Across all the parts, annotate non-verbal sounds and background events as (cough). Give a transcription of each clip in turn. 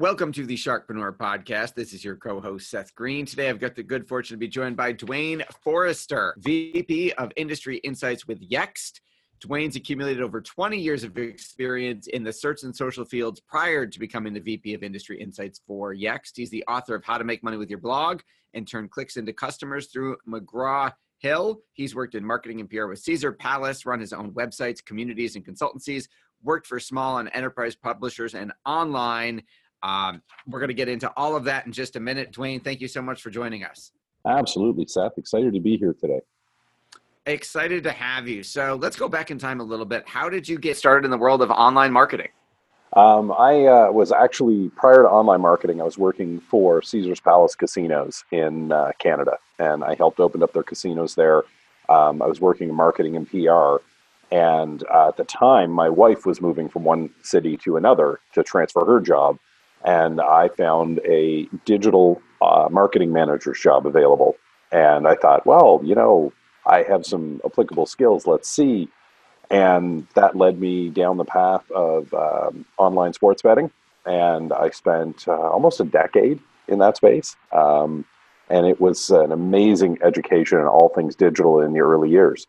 Welcome to the Sharkpreneur Podcast. This is your co host, Seth Green. Today, I've got the good fortune to be joined by Duane Forrester, VP of Industry Insights with Yext. Duane's accumulated over 20 years of experience in the search and social fields prior to becoming the VP of Industry Insights for Yext. He's the author of How to Make Money with Your Blog and Turn Clicks into Customers through McGraw Hill. He's worked in marketing and PR with Caesar Palace, run his own websites, communities, and consultancies, worked for small and enterprise publishers and online. Um, we're going to get into all of that in just a minute. Duane, thank you so much for joining us. Absolutely, Seth. Excited to be here today. Excited to have you. So let's go back in time a little bit. How did you get started in the world of online marketing? Um, I uh, was actually, prior to online marketing, I was working for Caesars Palace Casinos in uh, Canada, and I helped open up their casinos there. Um, I was working in marketing and PR. And uh, at the time, my wife was moving from one city to another to transfer her job and I found a digital uh, marketing manager's job available. And I thought, well, you know, I have some applicable skills. Let's see. And that led me down the path of um, online sports betting. And I spent uh, almost a decade in that space. Um, and it was an amazing education in all things digital in the early years.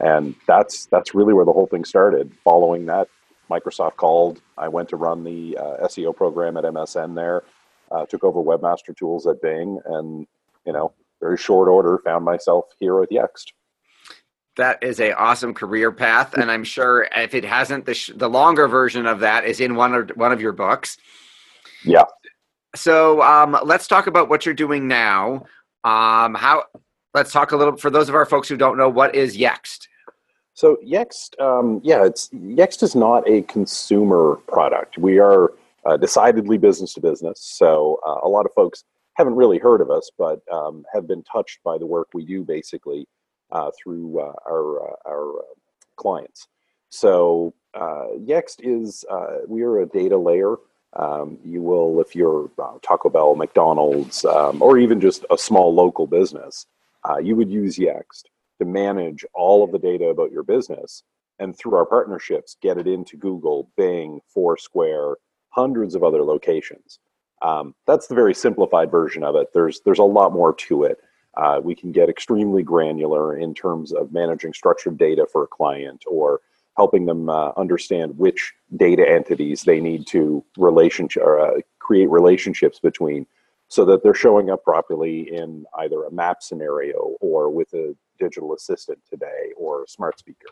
And that's that's really where the whole thing started. Following that Microsoft called. I went to run the uh, SEO program at MSN there, uh, took over Webmaster Tools at Bing, and you know, very short order, found myself here at Yext. That is a awesome career path, and I'm sure if it hasn't, the sh- the longer version of that is in one of one of your books. Yeah. So um, let's talk about what you're doing now. Um, how? Let's talk a little for those of our folks who don't know what is Yext. So Yext, um, yeah, it's Yext is not a consumer product. We are uh, decidedly business to business. So uh, a lot of folks haven't really heard of us, but um, have been touched by the work we do, basically uh, through uh, our uh, our uh, clients. So Yext is we are a data layer. Um, you will, if you're Taco Bell, McDonald's, um, or even just a small local business, you would use Yext to manage all of the data about your business and through our partnerships get it into google bing foursquare hundreds of other locations. Um, that's the very simplified version of it. There's there's a lot more to it. Uh, we can get extremely granular in terms of managing structured data for a client or helping them uh, understand which data entities they need to relationship or, uh, create relationships between so that they're showing up properly in either a map scenario or with a digital assistant today or smart speaker.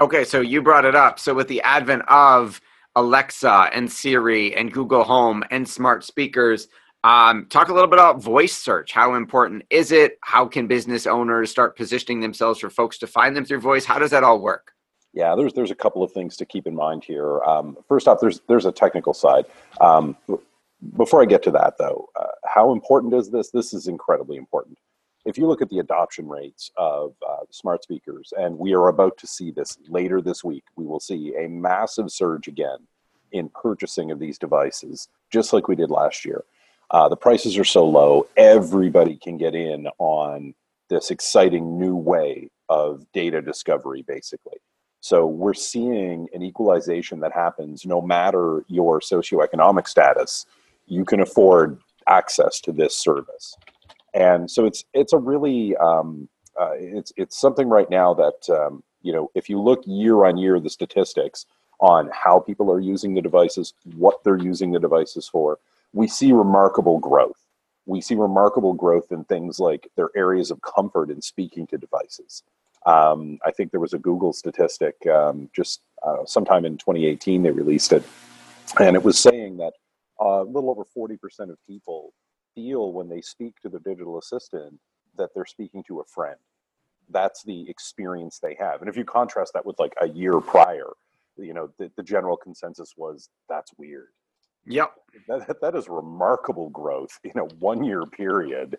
Okay, so you brought it up. So with the advent of Alexa and Siri and Google Home and smart speakers, um, talk a little bit about voice search. How important is it? How can business owners start positioning themselves for folks to find them through voice? How does that all work? Yeah, there's there's a couple of things to keep in mind here. Um, first off, there's there's a technical side. Um, before I get to that, though, uh, how important is this? This is incredibly important if you look at the adoption rates of uh, smart speakers, and we are about to see this later this week, we will see a massive surge again in purchasing of these devices, just like we did last year. Uh, the prices are so low, everybody can get in on this exciting new way of data discovery, basically. So we're seeing an equalization that happens no matter your socioeconomic status. You can afford access to this service, and so it's it's a really um, uh, it's it's something right now that um, you know if you look year on year the statistics on how people are using the devices, what they're using the devices for, we see remarkable growth. We see remarkable growth in things like their areas of comfort in speaking to devices. Um, I think there was a Google statistic um, just uh, sometime in 2018, they released it, and it was saying that uh, a little over 40% of people feel when they speak to their digital assistant that they're speaking to a friend. That's the experience they have. And if you contrast that with like a year prior, you know, the, the general consensus was that's weird. Yep. That, that is remarkable growth in a one year period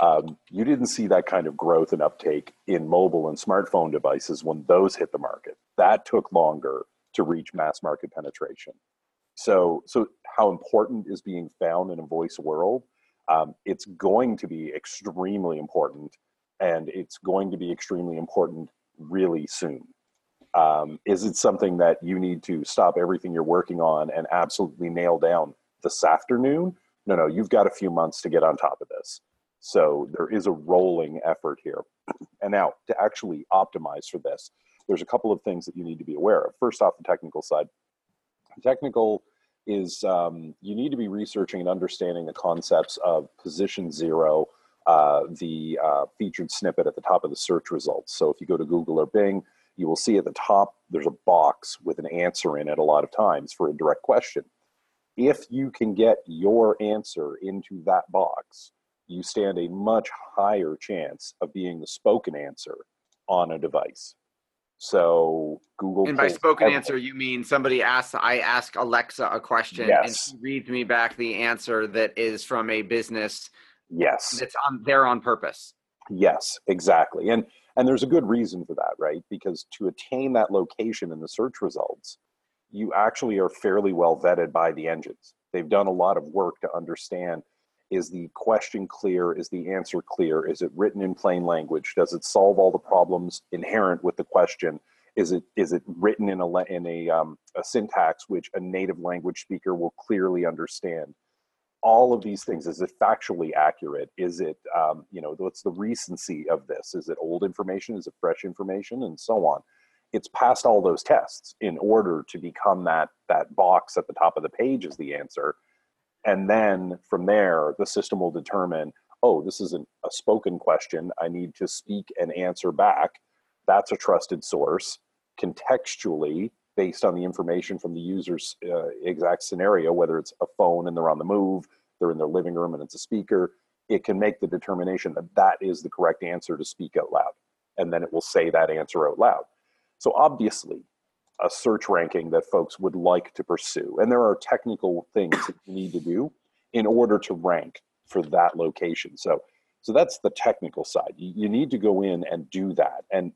um, you didn't see that kind of growth and uptake in mobile and smartphone devices when those hit the market. That took longer to reach mass market penetration. So, so how important is being found in a voice world? Um, it's going to be extremely important, and it's going to be extremely important really soon. Um, is it something that you need to stop everything you're working on and absolutely nail down this afternoon? No, no, you've got a few months to get on top of this. So there is a rolling effort here. (clears throat) And now to actually optimize for this, there's a couple of things that you need to be aware of. First off, the technical side. Technical is um, you need to be researching and understanding the concepts of position zero, uh, the uh, featured snippet at the top of the search results. So if you go to Google or Bing, you will see at the top there's a box with an answer in it a lot of times for a direct question. If you can get your answer into that box, you stand a much higher chance of being the spoken answer on a device. So Google. And by spoken everything. answer, you mean somebody asks, I ask Alexa a question yes. and she reads me back the answer that is from a business. Yes. That's on there on purpose. Yes, exactly. And and there's a good reason for that, right? Because to attain that location in the search results, you actually are fairly well vetted by the engines. They've done a lot of work to understand is the question clear? Is the answer clear? Is it written in plain language? Does it solve all the problems inherent with the question? Is it is it written in a in a, um, a syntax which a native language speaker will clearly understand? All of these things is it factually accurate? Is it um, you know what's the recency of this? Is it old information? Is it fresh information? And so on. It's passed all those tests in order to become that that box at the top of the page is the answer and then from there the system will determine oh this isn't a spoken question. I need to speak and answer back. That's a trusted source. Contextually based on the information from the user's uh, exact scenario whether it's a phone and they're on the move they're in their living room and it's a speaker it can make the determination that that is the correct answer to speak out loud. And then it will say that answer out loud. So obviously a search ranking that folks would like to pursue. And there are technical things that you need to do in order to rank for that location. So, so that's the technical side. You, you need to go in and do that. And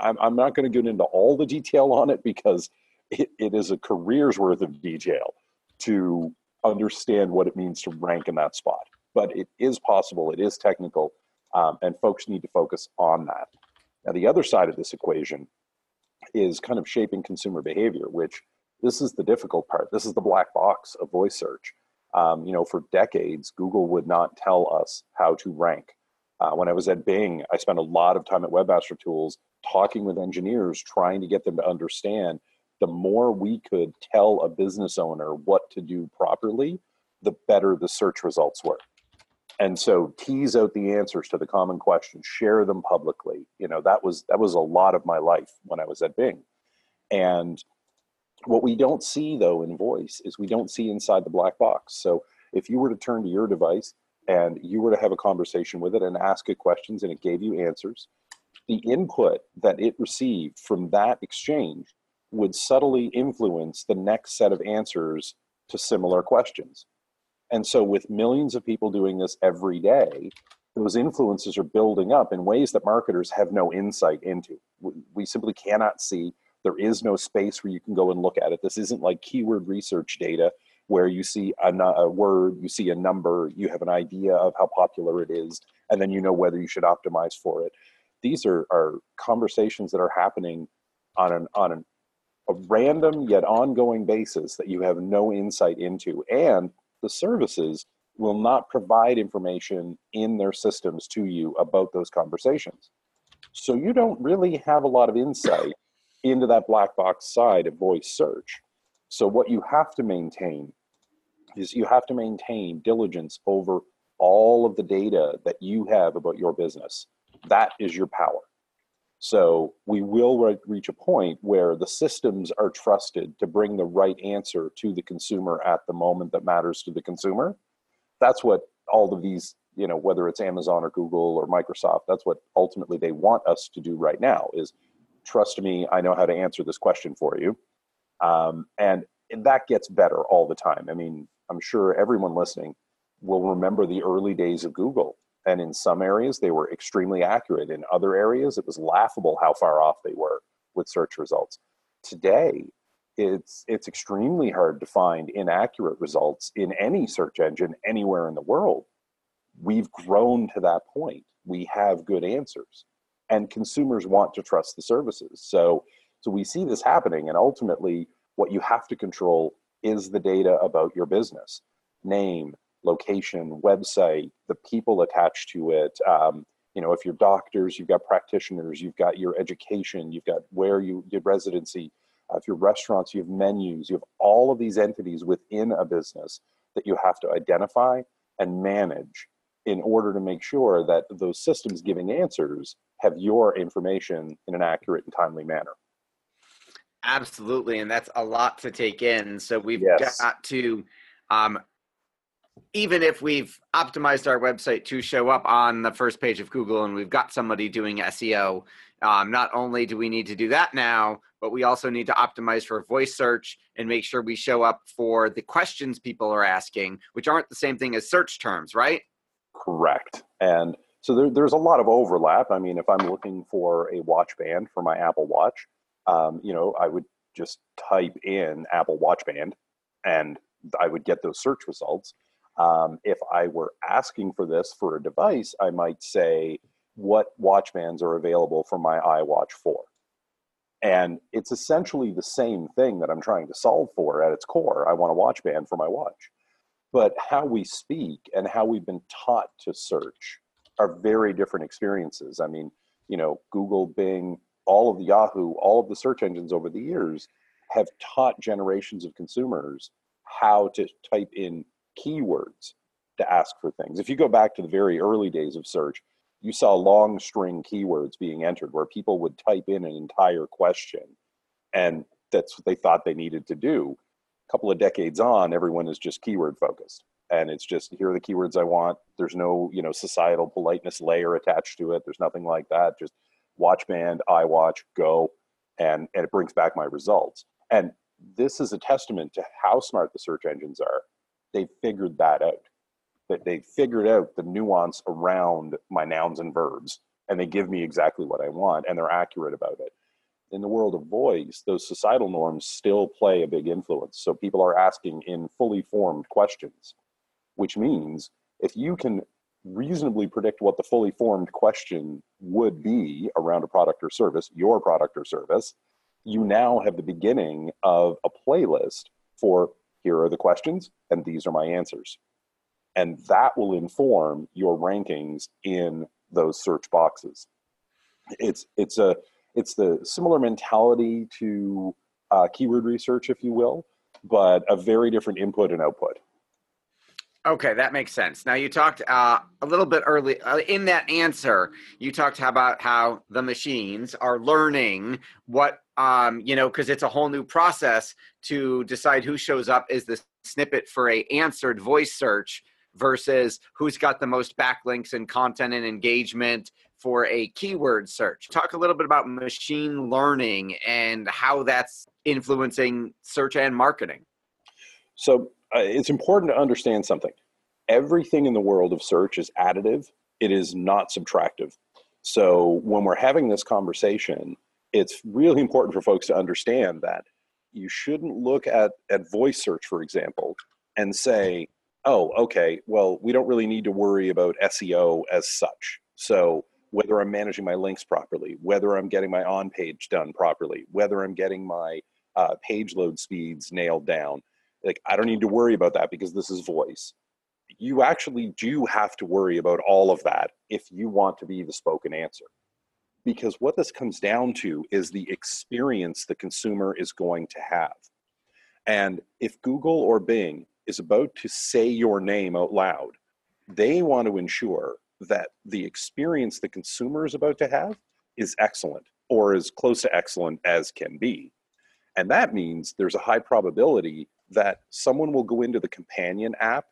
I'm, I'm not going to get into all the detail on it because it, it is a career's worth of detail to understand what it means to rank in that spot. But it is possible, it is technical, um, and folks need to focus on that. Now, the other side of this equation is kind of shaping consumer behavior, which this is the difficult part. This is the black box of voice search. Um, you know, for decades, Google would not tell us how to rank. Uh, when I was at Bing, I spent a lot of time at Webmaster Tools talking with engineers, trying to get them to understand the more we could tell a business owner what to do properly, the better the search results were and so tease out the answers to the common questions share them publicly. You know that was that was a lot of my life when i was at bing. And what we don't see though in voice is we don't see inside the black box. So if you were to turn to your device and you were to have a conversation with it and ask it questions and it gave you answers the input that it received from that exchange would subtly influence the next set of answers to similar questions and so, with millions of people doing this every day, those influences are building up in ways that marketers have no insight into. We simply cannot see. There is no space where you can go and look at it. This isn't like keyword research data where you see a, a word, you see a number, you have an idea of how popular it is, and then you know whether you should optimize for it. These are, are conversations that are happening on an on an, a random yet ongoing basis that you have no insight into, and the services will not provide information in their systems to you about those conversations. So you don't really have a lot of insight into that black box side of voice search. So what you have to maintain is you have to maintain diligence over all of the data that you have about your business. That is your power. So we will re- reach a point where the systems are trusted to bring the right answer to the consumer at the moment that matters to the consumer. That's what all of these, you know, whether it's Amazon or Google or Microsoft, that's what ultimately they want us to do right now is trust me, I know how to answer this question for you. Um, and, and that gets better all the time. I mean, I'm sure everyone listening will remember the early days of Google. And in some areas, they were extremely accurate. In other areas, it was laughable how far off they were with search results. Today, it's it's extremely hard to find inaccurate results in any search engine anywhere in the world. We've grown to that point. We have good answers, and consumers want to trust the services. So, so we see this happening, and ultimately, what you have to control is the data about your business name, location, website, the people attached to it. Um, you know, if you're doctors, you've got practitioners, you've got your education, you've got where you did residency. Uh, if you're restaurants, you have menus, you have all of these entities within a business that you have to identify and manage in order to make sure that those systems giving answers have your information in an accurate and timely manner. Absolutely, and that's a lot to take in. So we've yes. got to, um, even if we've optimized our website to show up on the first page of Google, and we've got somebody doing SEO, um, not only do we need to do that now, but we also need to optimize for voice search and make sure we show up for the questions people are asking, which aren't the same thing as search terms, right? Correct. And so there, there's a lot of overlap. I mean, if I'm looking for a watch band for my Apple Watch, um, you know, I would just type in Apple Watch Band and I would get those search results. Um, if I were asking for this for a device, I might say, what watch bands are available for my iWatch 4? And it's essentially the same thing that I'm trying to solve for at its core. I want a watch band for my watch. But how we speak and how we've been taught to search are very different experiences. I mean, you know, Google, Bing, all of the Yahoo, all of the search engines over the years have taught generations of consumers how to type in keywords to ask for things. If you go back to the very early days of search, you saw long string keywords being entered where people would type in an entire question and that's what they thought they needed to do. A couple of decades on, everyone is just keyword focused. And it's just here are the keywords I want. There's no, you know, societal politeness layer attached to it. There's nothing like that. Just watch band, I watch, go, and, and it brings back my results. And this is a testament to how smart the search engines are. They figured that out. That they figured out the nuance around my nouns and verbs, and they give me exactly what I want, and they're accurate about it. In the world of voice, those societal norms still play a big influence. So people are asking in fully formed questions, which means if you can reasonably predict what the fully formed question would be around a product or service, your product or service, you now have the beginning of a playlist for here are the questions and these are my answers. And that will inform your rankings in those search boxes. It's it's a it's the similar mentality to uh, keyword research, if you will, but a very different input and output. Okay, that makes sense. Now you talked uh, a little bit early uh, in that answer. You talked about how the machines are learning what um, you know because it's a whole new process to decide who shows up as the snippet for a answered voice search versus who's got the most backlinks and content and engagement for a keyword search. Talk a little bit about machine learning and how that's influencing search and marketing. So uh, it's important to understand something. Everything in the world of search is additive, it is not subtractive. So when we're having this conversation, it's really important for folks to understand that you shouldn't look at, at voice search, for example, and say, oh, okay, well, we don't really need to worry about SEO as such. So whether I'm managing my links properly, whether I'm getting my on page done properly, whether I'm getting my uh, page load speeds nailed down. Like, I don't need to worry about that because this is voice. You actually do have to worry about all of that if you want to be the spoken answer. Because what this comes down to is the experience the consumer is going to have. And if Google or Bing is about to say your name out loud, they want to ensure that the experience the consumer is about to have is excellent or as close to excellent as can be. And that means there's a high probability that someone will go into the companion app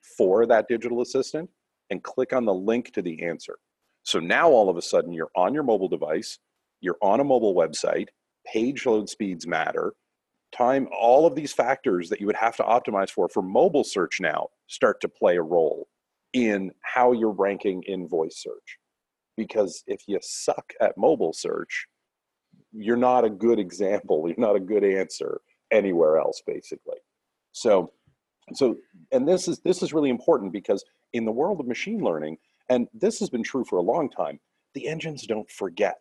for that digital assistant and click on the link to the answer. So now all of a sudden you're on your mobile device, you're on a mobile website, page load speeds matter, time, all of these factors that you would have to optimize for for mobile search now start to play a role in how you're ranking in voice search. Because if you suck at mobile search, you're not a good example, (laughs) you're not a good answer anywhere else, basically. So, so, and this is this is really important because in the world of machine learning, and this has been true for a long time, the engines don't forget.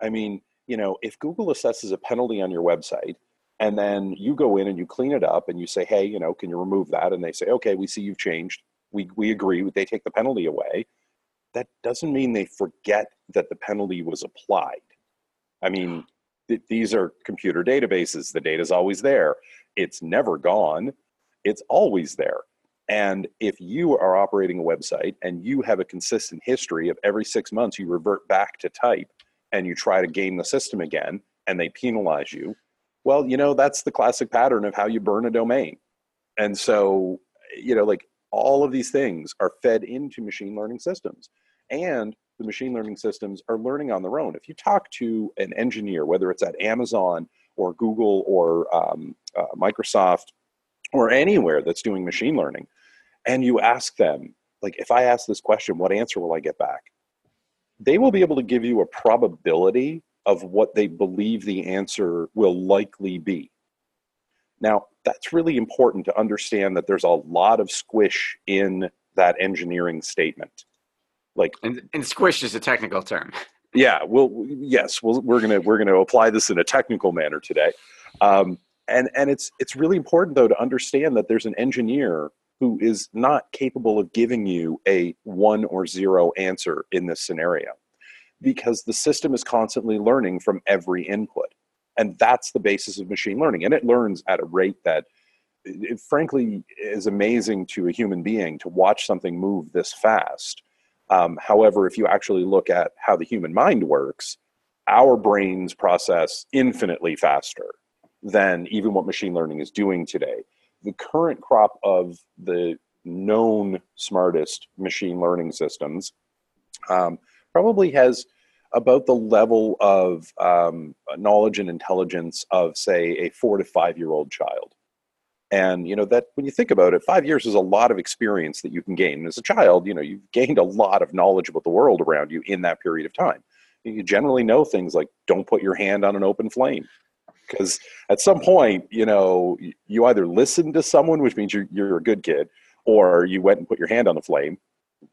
I mean, you know, if Google assesses a penalty on your website and then you go in and you clean it up and you say, hey, you know, can you remove that? And they say, okay, we see you've changed we, we agree, they take the penalty away. That doesn't mean they forget that the penalty was applied. I mean, th- these are computer databases. The data is always there. It's never gone. It's always there. And if you are operating a website and you have a consistent history of every six months you revert back to type and you try to game the system again and they penalize you, well, you know, that's the classic pattern of how you burn a domain. And so, you know, like all of these things are fed into machine learning systems and the machine learning systems are learning on their own if you talk to an engineer whether it's at amazon or google or um, uh, microsoft or anywhere that's doing machine learning and you ask them like if i ask this question what answer will i get back they will be able to give you a probability of what they believe the answer will likely be now, that's really important to understand that there's a lot of squish in that engineering statement. Like, and, and squish is a technical term. (laughs) Yeah, well, yes, well, we're gonna we're gonna apply this in a technical manner today, um, and and it's it's really important though to understand that there's an engineer who is not capable of giving you a one or zero answer in this scenario, because the system is constantly learning from every input. And that's the basis of machine learning. And it learns at a rate that, it, frankly, is amazing to a human being to watch something move this fast. Um, however, if you actually look at how the human mind works, our brains process infinitely faster than even what machine learning is doing today. The current crop of the known smartest machine learning systems um, probably has about the level of um, knowledge and intelligence of, say, a four to five year old child. And you know that when you think about it, five years is a lot of experience that you can gain. And as a child, you know you've gained a lot of knowledge about the world around you in that period of time. You generally know things like don't put your hand on an open flame, because at some point, you know, you either listened to someone, which means you're, you're a good kid, or you went and put your hand on the flame,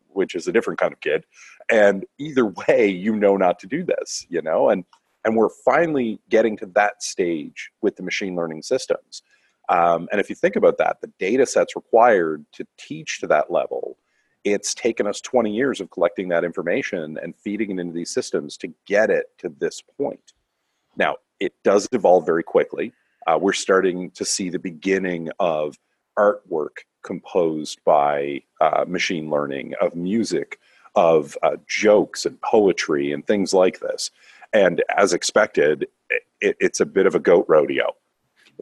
which is a different kind of kid. And either (laughs) way, you know not to do this, you know, and and we're finally getting to that stage with the machine learning systems. Um, and if you think about that, the data sets required to teach to that level, it's taken us 20 years of collecting that information and feeding it into these systems to get it to this point. Now, it does evolve very quickly. Uh, we're starting to see the beginning of artwork composed by uh, machine learning, of music, of uh, jokes and poetry and things like this. And as expected, it, it's a bit of a goat rodeo.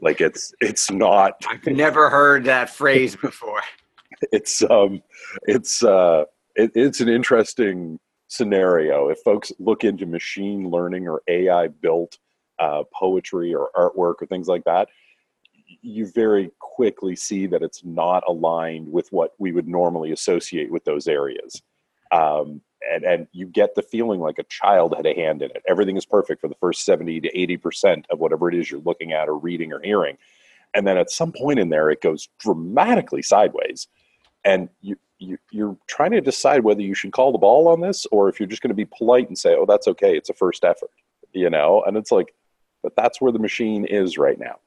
Like it's it's not. (laughs) I've never heard that phrase before. (laughs) it's um, it's uh, it, it's an interesting scenario. If folks look into machine learning or AI built uh, poetry or artwork or things like that, you very quickly see that it's not aligned with what we would normally associate with those areas. Um, and, and you get the feeling like a child had a hand in it. Everything is perfect for the first 70 to 80% of whatever it is you're looking at or reading or hearing. And then at some point in there, it goes dramatically sideways. And you, you, you're trying to decide whether you should call the ball on this or if you're just going to be polite and say, "Oh, that's okay. It's a first effort," you know. And it's like, but that's where the machine is right now.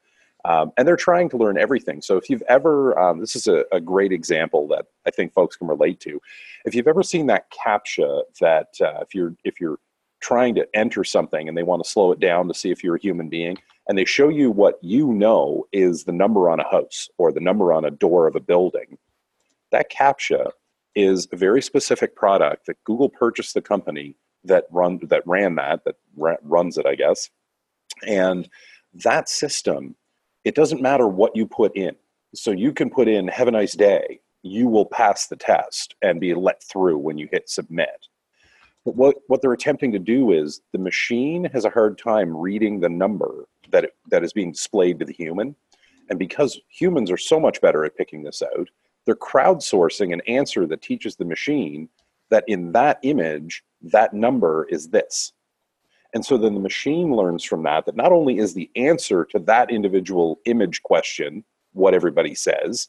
Um, and they're trying to learn everything. So if you've ever, um, this is a, a, great example that I think folks can relate to. If you've ever seen that captcha that uh, if you're if you're trying to enter something and they want to slow it down to see if you're a human being, and they show you what you know is the number on a house or the number on a door of a building, that captcha is a very specific product that Google purchased the company that run that ran that that ra- runs it, I guess, and that system it doesn't matter what you put in. So you can put in have a nice day, you will pass the test and be let through when you hit submit. But what, what they're attempting to do is the machine has a hard time reading the number that, it, that is being displayed to the human. And because humans are so much better at picking this out, they're crowdsourcing an answer that teaches the machine that in that image, that number is this. And so then the machine learns from that that not only is the answer to that individual image question what everybody says,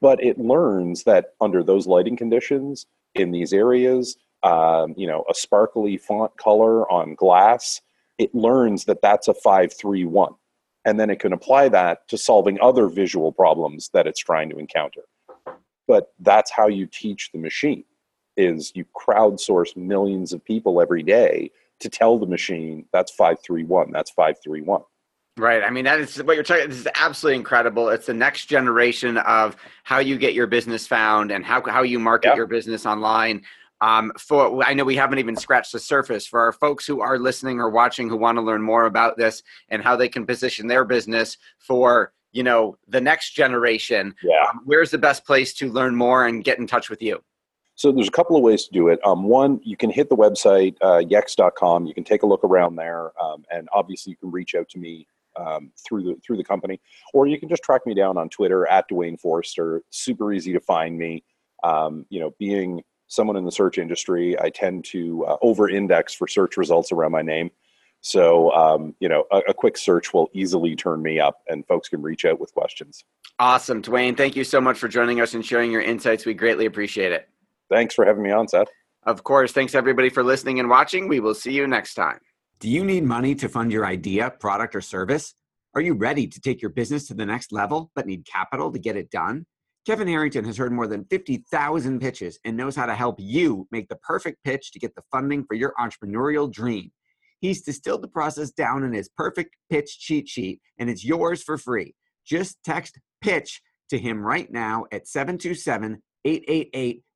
but it learns that under those lighting conditions in these areas, um, you know, a sparkly font color on glass, it learns that that's a 531. And then it can apply that to solving other visual problems that it's trying to encounter. But that's how you teach the machine is you crowdsource millions of people every day to tell the machine that's 531 that's 531 Right. I mean, that is what you're talking. This is absolutely incredible. It's the next generation of how you get your business found and how how you market yep. your business online. Um, for I know we haven't even scratched the surface for our folks who are listening or watching who want to learn more about this and how they can position their business for you know the next generation. Yeah. Um, where's the best place to learn more and get in touch with you? So there's a couple of ways to do it. Um, one, you can hit the website uh, yext.com. You can take a look around there, um, and obviously you can reach out to me um, through the through the company, or you can just track me down on Twitter at Duane Forrester. Super easy to find me. Um, you know, being someone in the search industry, I tend to uh, over-index for search results around my name. So, um, you know, a, a, quick search will easily turn me up, and folks can reach out with questions. Awesome, Duane. Thank you so much for joining us and sharing your insights. We greatly appreciate it. Thanks for having me on, Seth. Of course. Thanks, everybody, for listening and watching. We will see you next time. Do you need money to fund your idea, product, or service? Are you ready to take your business to the next level but need capital to get it done? Kevin Harrington has heard more than 50,000 pitches and knows how to help you make the perfect pitch to get the funding for your entrepreneurial dream. He's distilled the process down in his perfect pitch cheat sheet, and it's yours for free. Just text pitch to him right now at 727 888